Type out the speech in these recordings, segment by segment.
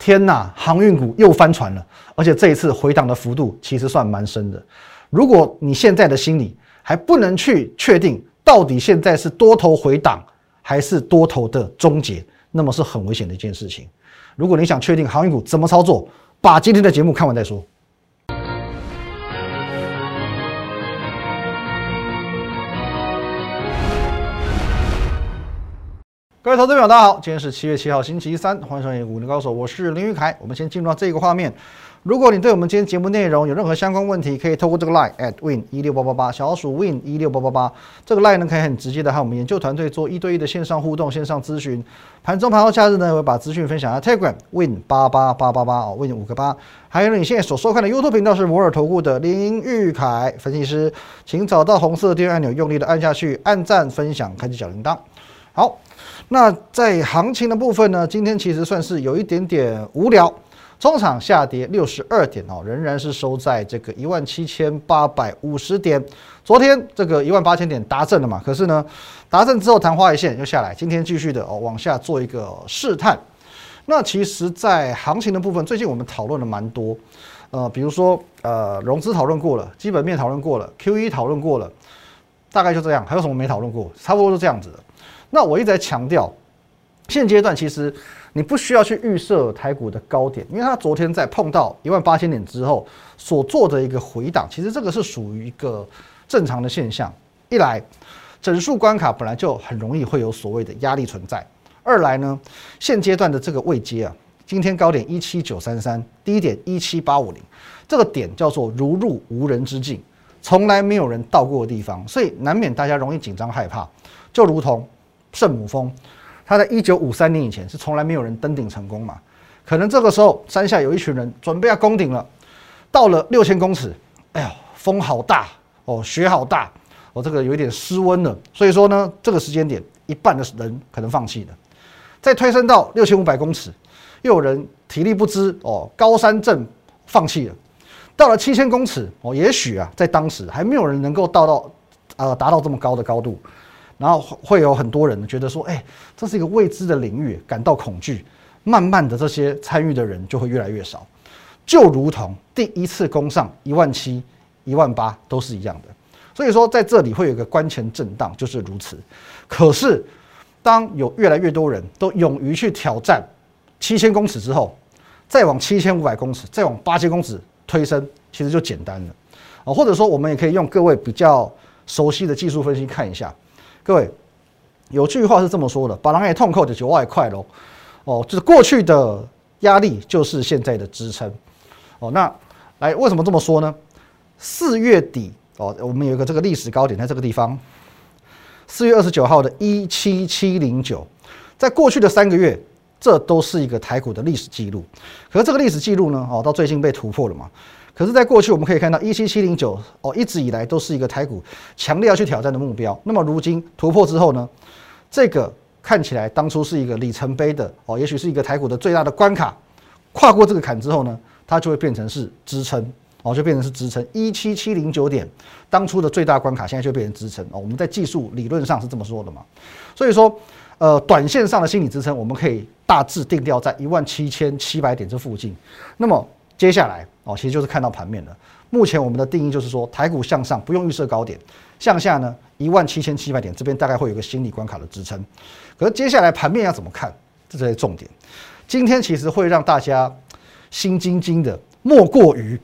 天呐，航运股又翻船了，而且这一次回档的幅度其实算蛮深的。如果你现在的心里还不能去确定到底现在是多头回档还是多头的终结，那么是很危险的一件事情。如果你想确定航运股怎么操作，把今天的节目看完再说。各位投资朋友，大家好，今天是七月七号，星期三，欢迎收看《武林高手》，我是林玉凯。我们先进入到这个画面。如果你对我们今天节目内容有任何相关问题，可以透过这个 line at win 一六八八八，小老鼠 win 一六八八八。这个 line 呢，可以很直接的和我们研究团队做一对一的线上互动、线上咨询。盘中盘后假日呢，我会把资讯分享到 Telegram win 八八八八八哦，win 五个八。还有你现在所收看的 YouTube 频道是摩尔投顾的林玉凯分析师，请找到红色订阅按钮，用力的按下去，按赞、分享、开启小铃铛。好。那在行情的部分呢？今天其实算是有一点点无聊，中场下跌六十二点哦，仍然是收在这个一万七千八百五十点。昨天这个一万八千点达阵了嘛？可是呢，达阵之后昙花一现又下来，今天继续的哦往下做一个试探。那其实，在行情的部分，最近我们讨论的蛮多，呃，比如说呃融资讨论过了，基本面讨论过了，Q E 讨论过了，大概就这样。还有什么没讨论过？差不多是这样子的。那我一直在强调，现阶段其实你不需要去预设台股的高点，因为它昨天在碰到一万八千点之后所做的一个回档，其实这个是属于一个正常的现象。一来，整数关卡本来就很容易会有所谓的压力存在；二来呢，现阶段的这个位阶啊，今天高点一七九三三，低点一七八五零，这个点叫做如入无人之境，从来没有人到过的地方，所以难免大家容易紧张害怕，就如同。圣母峰，它在一九五三年以前是从来没有人登顶成功嘛？可能这个时候山下有一群人准备要攻顶了，到了六千公尺，哎呀，风好大哦，雪好大，哦，这个有一点失温了。所以说呢，这个时间点一半的人可能放弃了。再推升到六千五百公尺，又有人体力不支哦，高山症放弃了。到了七千公尺哦，也许啊，在当时还没有人能够到到呃达到这么高的高度。然后会有很多人觉得说，哎，这是一个未知的领域，感到恐惧。慢慢的，这些参与的人就会越来越少，就如同第一次攻上一万七、一万八都是一样的。所以说，在这里会有一个关前震荡，就是如此。可是，当有越来越多人都勇于去挑战七千公尺之后，再往七千五百公尺，再往八千公尺推升，其实就简单了啊。或者说，我们也可以用各位比较熟悉的技术分析看一下。各位，有句话是这么说的：“把狼也痛扣的九万块喽。”哦，就是过去的压力就是现在的支撑。哦，那来为什么这么说呢？四月底哦，我们有一个这个历史高点在这个地方，四月二十九号的一七七零九，在过去的三个月，这都是一个台股的历史记录。可是这个历史记录呢，哦，到最近被突破了嘛？可是，在过去我们可以看到，一七七零九哦，一直以来都是一个台股强烈要去挑战的目标。那么，如今突破之后呢？这个看起来当初是一个里程碑的哦，也许是一个台股的最大的关卡。跨过这个坎之后呢，它就会变成是支撑哦，就变成是支撑。一七七零九点当初的最大关卡，现在就变成支撑哦。我们在技术理论上是这么说的嘛？所以说，呃，短线上的心理支撑，我们可以大致定调在一万七千七百点这附近。那么，接下来哦，其实就是看到盘面了。目前我们的定义就是说，台股向上不用预设高点，向下呢一万七千七百点这边大概会有个心理关卡的支撑。可是接下来盘面要怎么看？这才是重点。今天其实会让大家心惊惊的，莫过于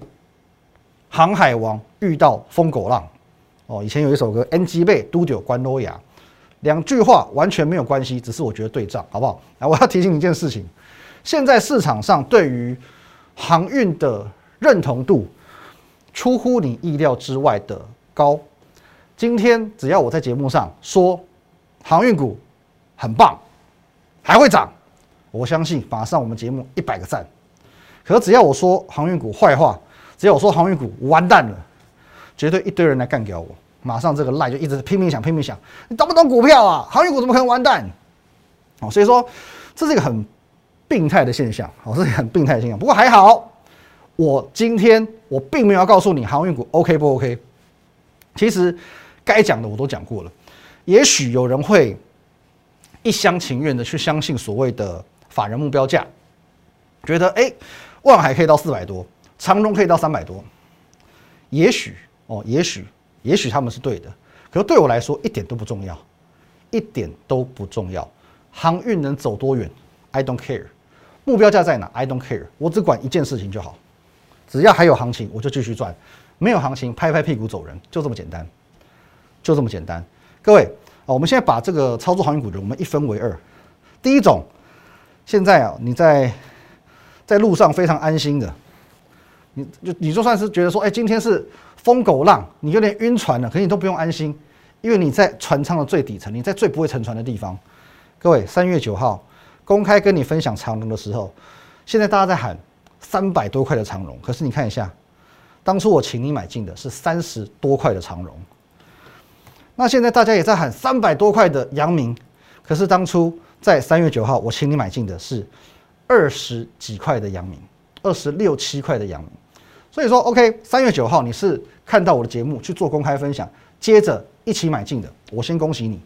航海王遇到疯狗浪。哦，以前有一首歌 NG 贝都丢关诺亚，两句话完全没有关系，只是我觉得对仗，好不好？来，我要提醒你一件事情，现在市场上对于航运的认同度出乎你意料之外的高。今天只要我在节目上说航运股很棒，还会涨，我相信马上我们节目一百个赞。可只要我说航运股坏话，只要我说航运股完蛋了，绝对一堆人来干掉我。马上这个赖就一直拼命想拼命想，你懂不懂股票啊？航运股怎么可能完蛋？哦，所以说这是一个很。病态的现象，哦，是很病态的现象。不过还好，我今天我并没有要告诉你航运股 OK 不 OK。其实该讲的我都讲过了。也许有人会一厢情愿的去相信所谓的法人目标价，觉得哎，万海可以到四百多，长荣可以到三百多，也许哦，也许也许他们是对的，可是对我来说一点都不重要，一点都不重要。航运能走多远？I don't care。目标价在哪？I don't care。我只管一件事情就好，只要还有行情，我就继续赚；没有行情，拍拍屁股走人，就这么简单，就这么简单。各位啊，我们现在把这个操作航运股的，我们一分为二。第一种，现在啊，你在在路上非常安心的，你就你就算是觉得说，哎，今天是疯狗浪，你有点晕船了，可是你都不用安心，因为你在船舱的最底层，你在最不会沉船的地方。各位，三月九号。公开跟你分享长龙的时候，现在大家在喊三百多块的长荣，可是你看一下，当初我请你买进的是三十多块的长荣，那现在大家也在喊三百多块的阳明，可是当初在三月九号我请你买进的是二十几块的阳明，二十六七块的阳明，所以说 OK，三月九号你是看到我的节目去做公开分享，接着一起买进的，我先恭喜你，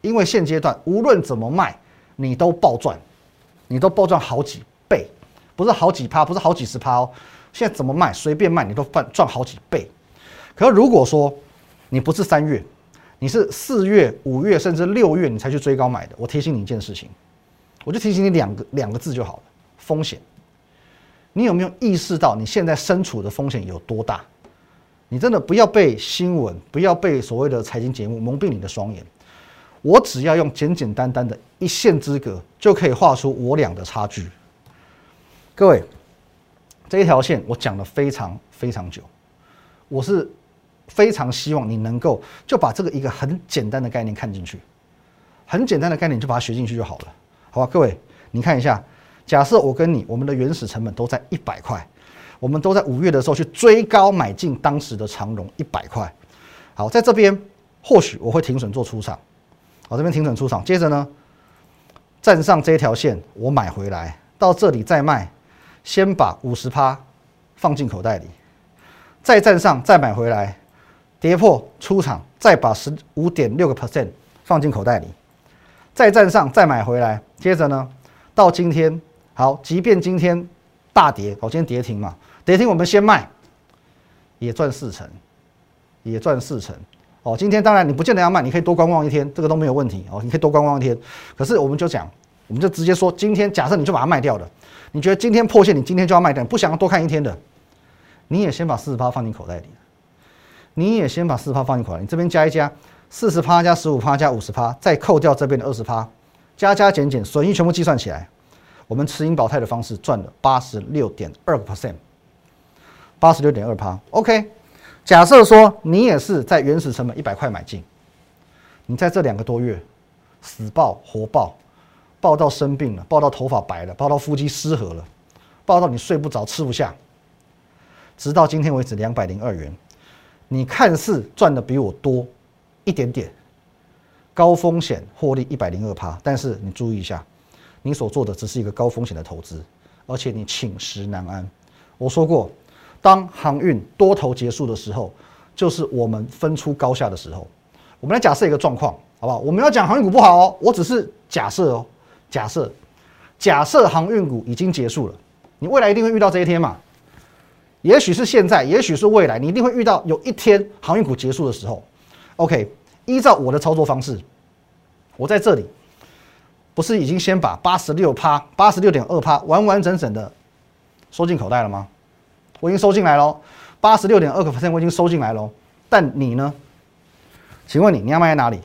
因为现阶段无论怎么卖。你都暴赚，你都暴赚好几，不是好几趴，不是好几十趴哦。现在怎么卖，随便卖，你都赚赚好几倍。可是如果说你不是三月，你是四月、五月甚至六月你才去追高买的，我提醒你一件事情，我就提醒你两个两个字就好了：风险。你有没有意识到你现在身处的风险有多大？你真的不要被新闻，不要被所谓的财经节目蒙蔽你的双眼。我只要用简简单单的一线之隔，就可以画出我俩的差距。各位，这一条线我讲了非常非常久，我是非常希望你能够就把这个一个很简单的概念看进去，很简单的概念就把它学进去就好了，好吧？各位，你看一下，假设我跟你我们的原始成本都在一百块，我们都在五月的时候去追高买进当时的长荣一百块，好，在这边或许我会停损做出场。我这边停损出场，接着呢，站上这条线，我买回来，到这里再卖，先把五十趴放进口袋里，再站上再买回来，跌破出场，再把十五点六个 percent 放进口袋里，再站上再买回来，接着呢，到今天好，即便今天大跌，我今天跌停嘛，跌停我们先卖，也赚四成，也赚四成。哦，今天当然你不见得要卖，你可以多观望一天，这个都没有问题哦。你可以多观望一天，可是我们就讲，我们就直接说，今天假设你就把它卖掉了，你觉得今天破线，你今天就要卖掉，不想要多看一天的，你也先把四十趴放进口袋里，你也先把四十趴放进口袋，你这边加一加，四十趴加十五趴加五十趴，再扣掉这边的二十趴，加加减减，损益全部计算起来，我们持盈保泰的方式赚了八十六点二个 percent，八十六点二趴，OK。假设说你也是在原始成本一百块买进，你在这两个多月死爆活抱，抱到生病了，抱到头发白了，抱到腹肌失和了，抱到你睡不着吃不下，直到今天为止两百零二元，你看似赚的比我多一点点，高风险获利一百零二趴，但是你注意一下，你所做的只是一个高风险的投资，而且你寝食难安。我说过。当航运多头结束的时候，就是我们分出高下的时候。我们来假设一个状况，好不好？我们要讲航运股不好哦，我只是假设哦，假设，假设航运股已经结束了，你未来一定会遇到这一天嘛？也许是现在，也许是未来，你一定会遇到有一天航运股结束的时候。OK，依照我的操作方式，我在这里不是已经先把八十六趴、八十六点二趴完完整整的收进口袋了吗？我已经收进来喽，八十六点二个 percent 我已经收进来喽。但你呢？请问你你要卖在哪里？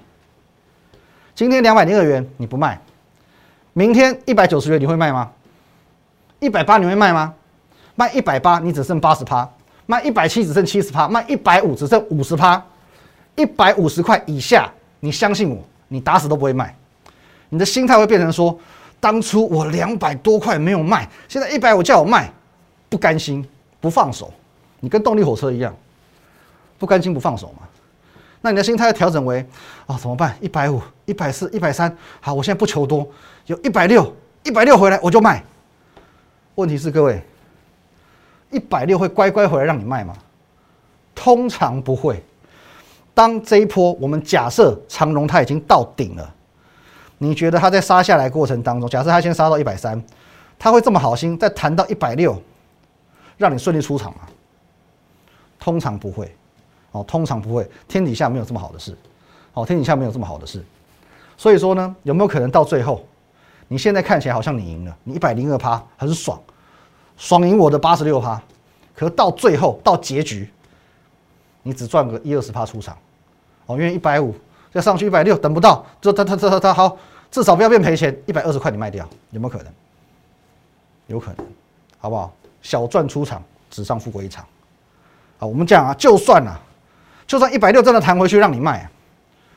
今天两百零二元你不卖，明天一百九十元你会卖吗？一百八你会卖吗？卖一百八你只剩八十趴，卖一百七只剩七十趴，卖一百五只剩五十趴，一百五十块以下，你相信我，你打死都不会卖。你的心态会变成说，当初我两百多块没有卖，现在一百五叫我卖，不甘心。不放手，你跟动力火车一样，不甘心不放手嘛？那你的心态要调整为啊，怎么办？一百五、一百四、一百三，好，我现在不求多，有一百六，一百六回来我就卖。问题是各位，一百六会乖乖回来让你卖吗？通常不会。当这一波我们假设长荣它已经到顶了，你觉得它在杀下来过程当中，假设它先杀到一百三，他会这么好心再谈到一百六，让你顺利出场吗？通常不会，哦，通常不会，天底下没有这么好的事，哦，天底下没有这么好的事，所以说呢，有没有可能到最后，你现在看起来好像你赢了，你一百零二趴很爽，爽赢我的八十六趴，可到最后到结局，你只赚个一二十趴出场，哦，因为一百五再上去一百六等不到，这他他他他他好，至少不要变赔钱，一百二十块你卖掉，有没有可能？有可能，好不好？小赚出场，纸上富贵一场。好，我们讲啊，就算啊，就算一百六真的弹回去让你卖，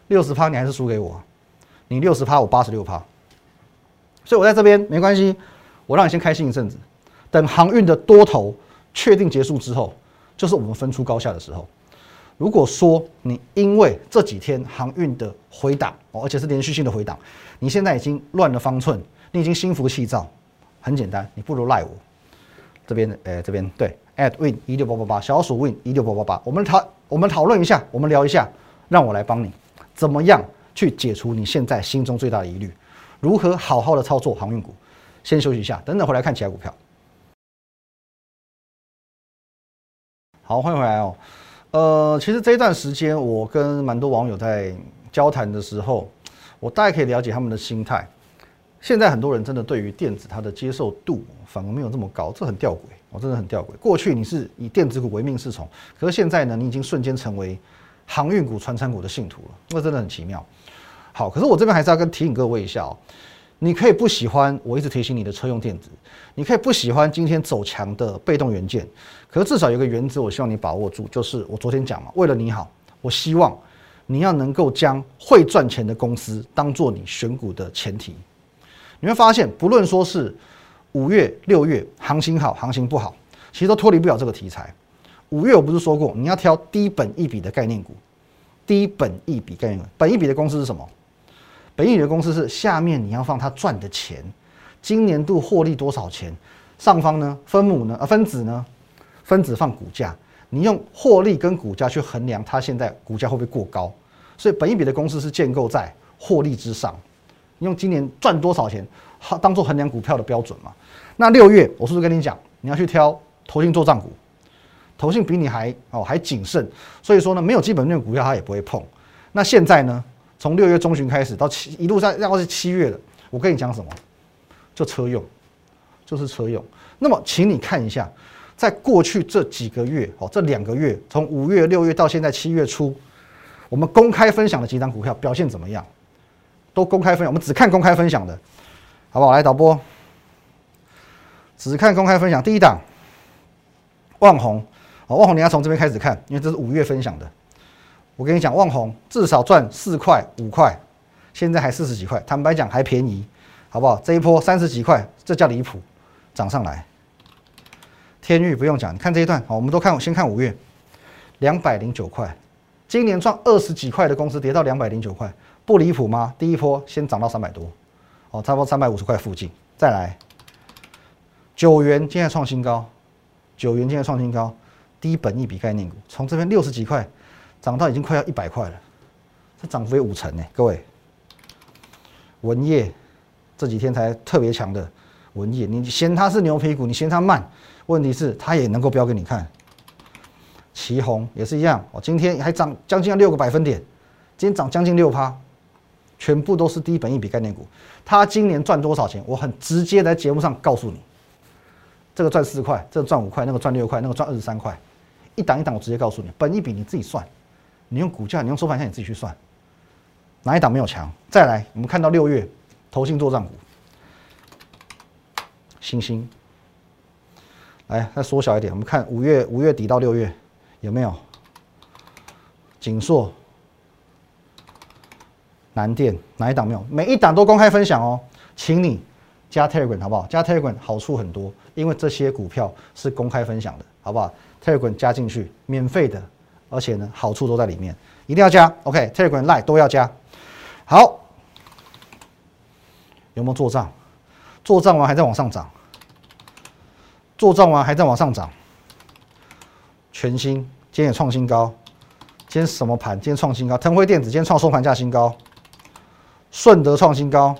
六十趴你还是输给我，你六十趴我八十六趴，所以我在这边没关系，我让你先开心一阵子，等航运的多头确定结束之后，就是我们分出高下的时候。如果说你因为这几天航运的回档哦，而且是连续性的回档，你现在已经乱了方寸，你已经心浮气躁。很简单，你不如赖我。这边，呃，这边对。，at win 一六八八八，小鼠 win 一六八八八，我们讨我们讨论一下，我们聊一下，让我来帮你，怎么样去解除你现在心中最大的疑虑？如何好好的操作航运股？先休息一下，等等回来看其他股票。好，欢迎回来哦。呃，其实这一段时间，我跟蛮多网友在交谈的时候，我大概可以了解他们的心态。现在很多人真的对于电子它的接受度反而没有这么高，这很吊诡，我真的很吊诡。过去你是以电子股为命是从，可是现在呢，你已经瞬间成为航运股、船产股的信徒了，那真的很奇妙。好，可是我这边还是要跟提醒各位一下哦，你可以不喜欢我一直提醒你的车用电子，你可以不喜欢今天走强的被动元件，可是至少有个原则，我希望你把握住，就是我昨天讲嘛，为了你好，我希望你要能够将会赚钱的公司当做你选股的前提。你会发现，不论说是五月、六月行情好，行情不好，其实都脱离不了这个题材。五月我不是说过，你要挑低本一笔的概念股，低本一笔概念股，本一笔的公司是什么？本一笔的公司是下面你要放它赚的钱，今年度获利多少钱？上方呢？分母呢？呃，分子呢？分子放股价，你用获利跟股价去衡量它现在股价会不会过高？所以本一笔的公司是建构在获利之上。你用今年赚多少钱，好当做衡量股票的标准嘛？那六月我是不是跟你讲，你要去挑投信做账股，投信比你还哦还谨慎，所以说呢，没有基本面股票它也不会碰。那现在呢，从六月中旬开始到七一路上要是七月了，我跟你讲什么？就车用，就是车用。那么，请你看一下，在过去这几个月哦，这两个月，从五月、六月到现在七月初，我们公开分享的几张股票表现怎么样？都公开分享，我们只看公开分享的，好不好？来导播，只看公开分享。第一档，旺红，哦，旺红你要从这边开始看，因为这是五月分享的。我跟你讲，旺红至少赚四块五块，现在还四十几块，坦白讲还便宜，好不好？这一波三十几块，这叫离谱，涨上来。天域不用讲，你看这一段，好，我们都看，先看五月，两百零九块，今年赚二十几块的公司跌到两百零九块。不离谱吗？第一波先涨到三百多，哦，差不多三百五十块附近。再来，九元今在创新高，九元今在创新高，低本一笔概念股，从这边六十几块涨到已经快要一百块了，这涨幅有五成呢，各位。文业这几天才特别强的文业，你嫌它是牛皮股，你嫌它慢，问题是它也能够标给你看。旗红也是一样，哦，今天还涨将近六个百分点，今天涨将近六趴。全部都是低本一笔概念股，它今年赚多少钱？我很直接在节目上告诉你，这个赚四块，这个赚五块，那个赚六块，那个赚二十三块，一档一档我直接告诉你，本一笔你自己算，你用股价，你用收盘价你自己去算，哪一档没有强？再来，我们看到六月投信做账股，星星，来再缩小一点，我们看五月五月底到六月有没有？锦硕。南电哪一档没有？每一档都公开分享哦，请你加 Telegram 好不好？加 Telegram 好处很多，因为这些股票是公开分享的，好不好？Telegram 加进去免费的，而且呢好处都在里面，一定要加。OK，Telegram、Line 都要加。好，有没有做账？做账完还在往上涨，做账完还在往上涨。全新今天也创新高，今天什么盘？今天创新高。腾辉电子今天创收盘价新高。顺德创新高，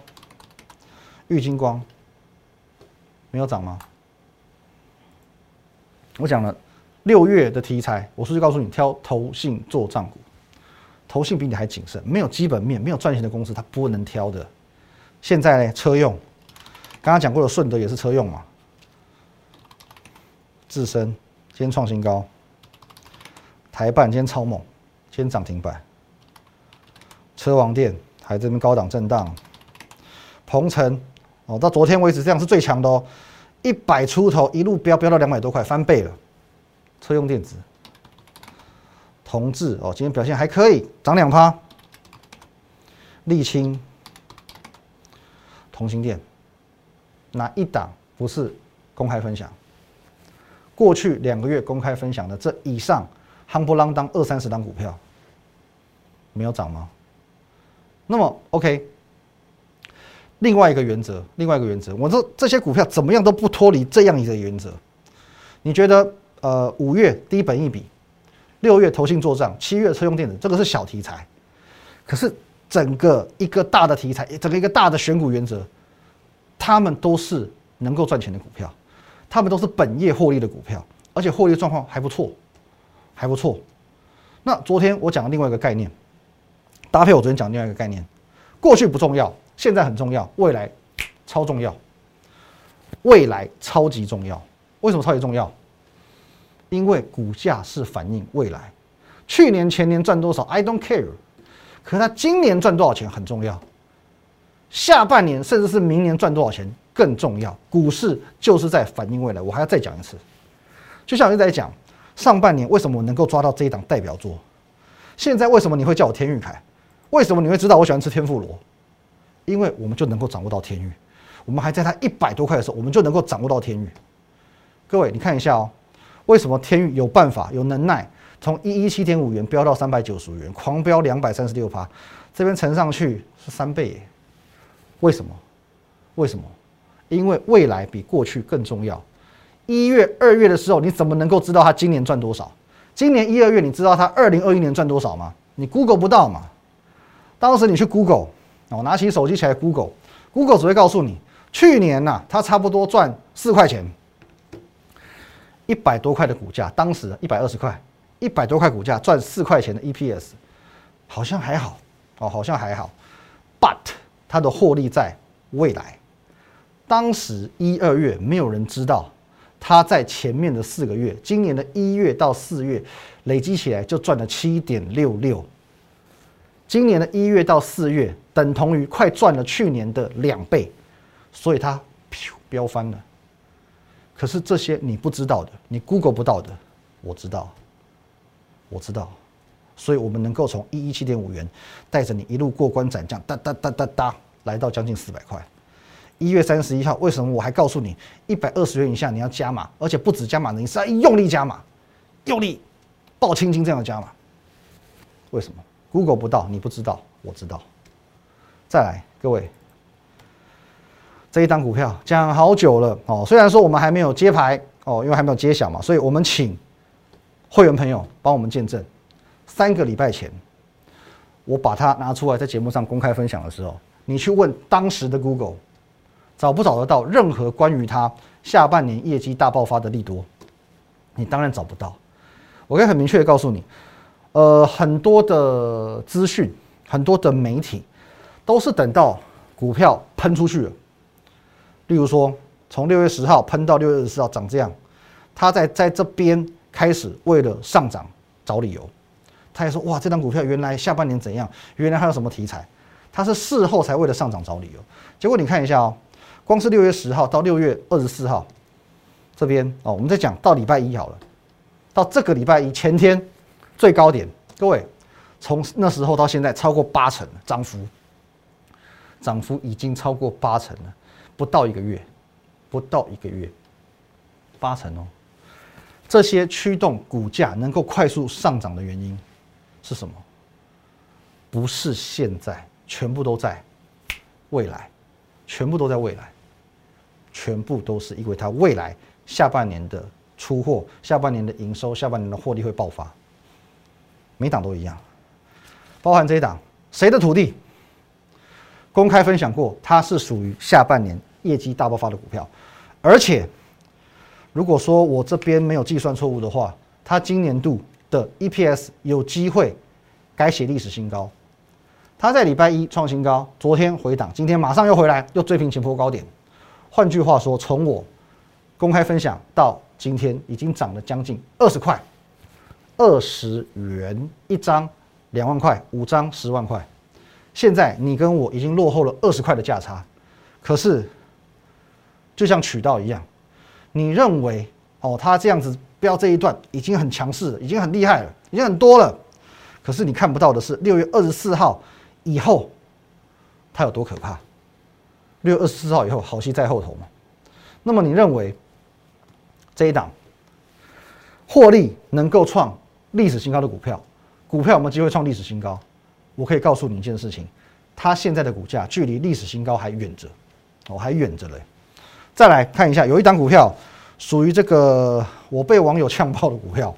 玉金光，没有涨吗？我讲了六月的题材，我是不是告诉你挑投信做账股？投信比你还谨慎，没有基本面、没有赚钱的公司，它不能挑的。现在呢，车用，刚刚讲过的顺德也是车用嘛。自身今天创新高，台办今天超猛，今天涨停板。车王店还这边高档震荡，鹏程哦，到昨天为止这样是最强的哦，一百出头一路飙飙到两百多块，翻倍了。车用电子。同志哦，今天表现还可以，涨两趴。沥青、同心店，哪一档不是公开分享？过去两个月公开分享的这以上，夯不啷当二三十档股票，没有涨吗？那么 OK，另外一个原则，另外一个原则，我说这些股票怎么样都不脱离这样一个原则。你觉得呃五月低本一笔？六月投信做账，七月车用电子，这个是小题材，可是整个一个大的题材，整个一个大的选股原则，他们都是能够赚钱的股票，他们都是本业获利的股票，而且获利状况还不错，还不错。那昨天我讲了另外一个概念，搭配我昨天讲另外一个概念，过去不重要，现在很重要，未来超重要，未来超级重要。为什么超级重要？因为股价是反映未来，去年前年赚多少，I don't care，可是他今年赚多少钱很重要，下半年甚至是明年赚多少钱更重要。股市就是在反映未来。我还要再讲一次，就像我一直在讲，上半年为什么我能够抓到这一档代表作？现在为什么你会叫我天玉凯？为什么你会知道我喜欢吃天妇罗？因为我们就能够掌握到天域，我们还在它一百多块的时候，我们就能够掌握到天域。各位，你看一下哦。为什么天域有办法、有能耐，从一一七点五元飙到三百九十五元，狂飙两百三十六趴，这边乘上去是三倍耶？为什么？为什么？因为未来比过去更重要。一月、二月的时候，你怎么能够知道它今年赚多少？今年一二月，你知道它二零二一年赚多少吗？你 Google 不到嘛？当时你去 Google，我拿起手机起来 Google，Google 只会告诉你，去年呐，它差不多赚四块钱。一百多块的股价，当时一百二十块，一百多块股价赚四块钱的 EPS，好像还好哦，好像还好。But 它的获利在未来，当时一二月没有人知道，它在前面的四个月，今年的一月到四月累积起来就赚了七点六六，今年的一月到四月等同于快赚了去年的两倍，所以它飙翻了。可是这些你不知道的，你 Google 不到的，我知道，我知道，所以我们能够从一一七点五元带着你一路过关斩将，哒哒哒哒哒，来到将近四百块。一月三十一号，为什么我还告诉你一百二十元以下你要加码，而且不止加码，你是要用力加码，用力爆青青这样加码？为什么 Google 不到？你不知道，我知道。再来，各位。这一档股票讲好久了哦，虽然说我们还没有揭牌哦，因为还没有揭晓嘛，所以我们请会员朋友帮我们见证。三个礼拜前，我把它拿出来在节目上公开分享的时候，你去问当时的 Google，找不找得到任何关于它下半年业绩大爆发的利多？你当然找不到。我可以很明确的告诉你，呃，很多的资讯，很多的媒体，都是等到股票喷出去了。例如说，从六月十号喷到六月二十四号涨这样，他在在这边开始为了上涨找理由，他也说哇，这张股票原来下半年怎样，原来还有什么题材，他是事后才为了上涨找理由。结果你看一下哦，光是六月十号到六月二十四号这边哦，我们在讲到礼拜一好了，到这个礼拜一前天最高点，各位从那时候到现在超过八成涨幅，涨幅已经超过八成了。不到一个月，不到一个月，八成哦。这些驱动股价能够快速上涨的原因是什么？不是现在，全部都在未来，全部都在未来，全部都是因为它未来下半年的出货、下半年的营收、下半年的获利会爆发。每档都一样，包含这一档谁的土地？公开分享过，它是属于下半年。业绩大爆发的股票，而且如果说我这边没有计算错误的话，它今年度的 EPS 有机会改写历史新高。它在礼拜一创新高，昨天回档，今天马上又回来，又追平前波高点。换句话说，从我公开分享到今天，已经涨了将近二十块，二十元一张，两万块，五张十万块。现在你跟我已经落后了二十块的价差，可是就像渠道一样，你认为哦，他这样子标这一段已经很强势，已经很厉害了，已经很多了。可是你看不到的是六月二十四号。以后它有多可怕？六月二十四号以后，好戏在后头嘛。那么你认为这一档获利能够创历史新高的股票，股票有没有机会创历史新高？我可以告诉你一件事情，它现在的股价距离历史新高还远着，哦，还远着嘞。再来看一下，有一档股票属于这个我被网友呛爆的股票，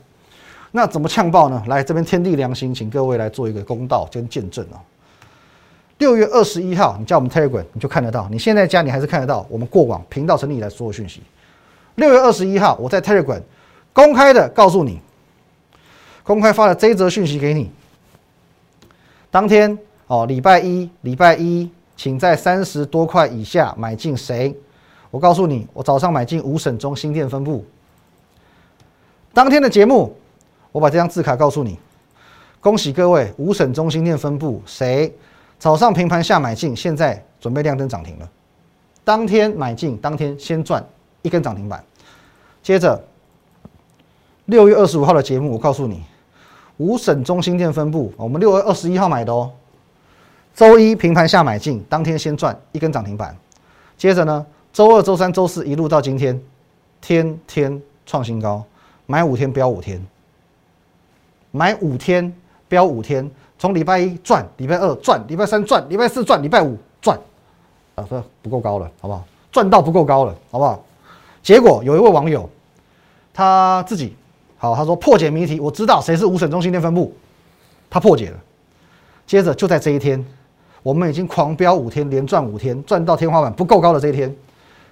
那怎么呛爆呢？来这边天地良心，请各位来做一个公道跟见证啊。六月二十一号，你加我们 Telegram，你就看得到。你现在加，你还是看得到我们过往频道成立以来所有讯息。六月二十一号，我在 Telegram 公开的告诉你，公开发了这一则讯息给你。当天哦，礼拜一，礼拜一，请在三十多块以下买进谁？我告诉你，我早上买进五省中心店分部。当天的节目，我把这张字卡告诉你，恭喜各位，五省中心店分部谁？早上平盘下买进，现在准备亮灯涨停了。当天买进，当天先赚一根涨停板。接着六月二十五号的节目，我告诉你，五省中心店分布，我们六月二十一号买的哦。周一平盘下买进，当天先赚一根涨停板。接着呢，周二、周三、周四一路到今天，天天创新高，买五天标五天，买五天标五天。从礼拜一赚，礼拜二赚，礼拜三赚，礼拜四赚，礼拜五赚，啊，这不够高了，好不好？赚到不够高了，好不好？结果有一位网友，他自己好，他说破解谜题，我知道谁是五省中心店分部，他破解了。接着就在这一天，我们已经狂飙五天，连赚五天，赚到天花板不够高的这一天，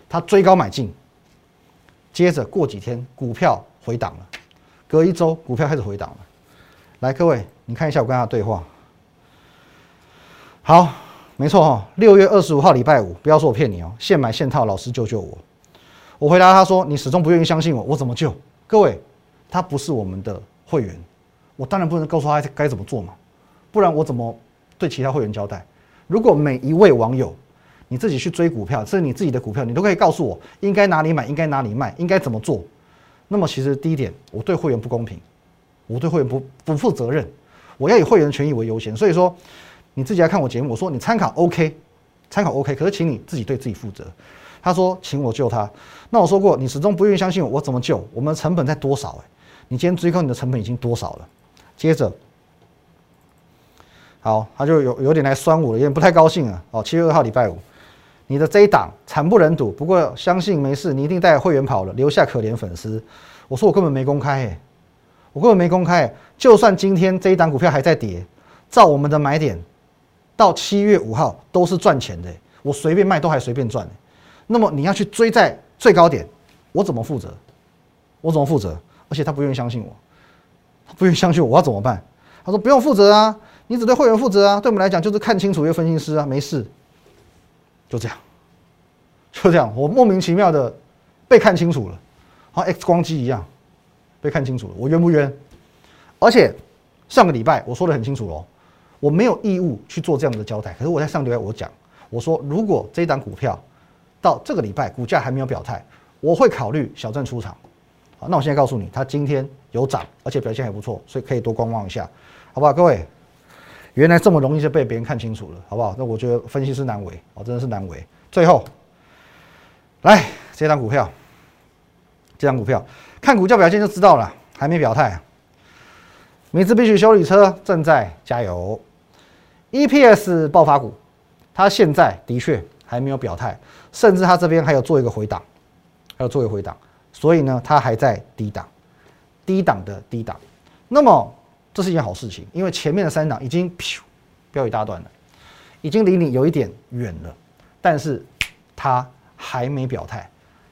他追高买进。接着过几天，股票回档了，隔一周股票开始回档了。来，各位。你看一下我跟他的对话。好，没错哈，六月二十五号礼拜五，不要说我骗你哦，现买现套，老师救救我。我回答他说：“你始终不愿意相信我，我怎么救？”各位，他不是我们的会员，我当然不能告诉他该怎么做嘛，不然我怎么对其他会员交代？如果每一位网友你自己去追股票，这是你自己的股票，你都可以告诉我应该哪里买，应该哪里卖，应该怎么做。那么其实第一点，我对会员不公平，我对会员不不负责任。我要以会员权益为优先，所以说你自己来看我节目，我说你参考 OK，参考 OK，可是请你自己对自己负责。他说请我救他，那我说过你始终不愿意相信我，我怎么救？我们的成本在多少？哎，你今天追高，你的成本已经多少了？接着，好，他就有有点来酸我了，有点不太高兴啊。哦，七月二号礼拜五，你的这一档惨不忍睹，不过相信没事，你一定带会员跑了，留下可怜粉丝。我说我根本没公开，哎。我根本没公开，就算今天这一档股票还在跌，照我们的买点，到七月五号都是赚钱的，我随便卖都还随便赚。那么你要去追在最高点，我怎么负责？我怎么负责？而且他不愿意相信我，他不愿意相信我，我要怎么办？他说不用负责啊，你只对会员负责啊，对我们来讲就是看清楚一个分析师啊，没事，就这样，就这样，我莫名其妙的被看清楚了，好像 X 光机一样。被看清楚了，我冤不冤？而且上个礼拜我说的很清楚喽，我没有义务去做这样的交代。可是我在上个礼拜我讲，我说如果这一档股票到这个礼拜股价还没有表态，我会考虑小镇出场。好，那我现在告诉你，它今天有涨，而且表现还不错，所以可以多观望一下，好不好？各位，原来这么容易就被别人看清楚了，好不好？那我觉得分析师难为，哦，真的是难为。最后，来这张股票，这张股票。看股价表现就知道了，还没表态。美资必须修理车正在加油，EPS 爆发股，它现在的确还没有表态，甚至它这边还有做一个回档，还有做一个回档，所以呢，它还在低档，低档的低档。那么这是一件好事情，因为前面的三档已经噗飙一大段了，已经离你有一点远了，但是它还没表态。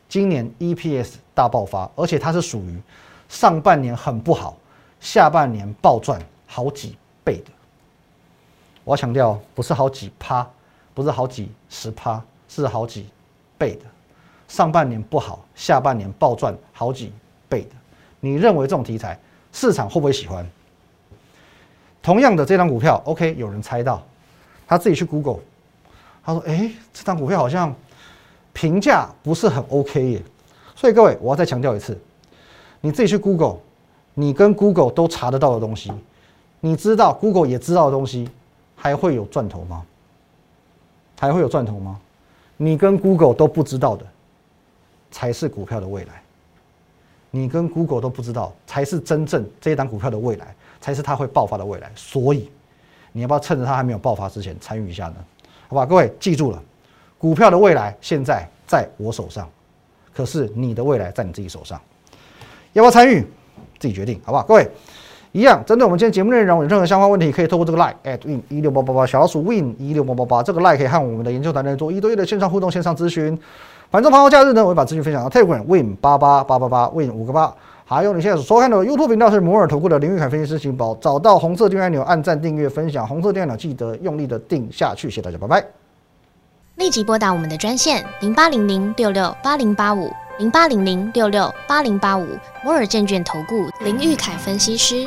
今年 EPS 大爆发，而且它是属于上半年很不好，下半年暴赚好几倍的。我要强调，不是好几趴，不是好几十趴，是好几倍的。上半年不好，下半年暴赚好几倍的。你认为这种题材市场会不会喜欢？同样的这张股票，OK，有人猜到，他自己去 Google，他说：“哎，这张股票好像评价不是很 OK 耶。”所以各位，我要再强调一次，你自己去 Google，你跟 Google 都查得到的东西，你知道 Google 也知道的东西。还会有赚头吗？还会有赚头吗？你跟 Google 都不知道的，才是股票的未来。你跟 Google 都不知道，才是真正这一档股票的未来，才是它会爆发的未来。所以，你要不要趁着它还没有爆发之前参与一下呢？好吧，各位记住了，股票的未来现在在我手上，可是你的未来在你自己手上。要不要参与？自己决定，好不好？各位。一样，针对我们今天节目内容有任何相关问题，可以透过这个 line at win 一六八八八小老鼠 win 一六八八八这个 line 可以和我们的研究团队做一对一的线上互动、线上咨询。反正盘后假日呢，我会把资讯分享到 Telegram win 八八八八八 win 五个八。还有你现在所收看的 YouTube 频道是摩尔投顾的林玉凯分析师情报，找到红色订阅按钮，按赞、订阅、分享。红色订阅钮记得用力的定下去，谢谢大家，拜拜。立即拨打我们的专线零八零零六六八零八五零八零零六六八零八五摩尔证券投顾林玉凯分析师。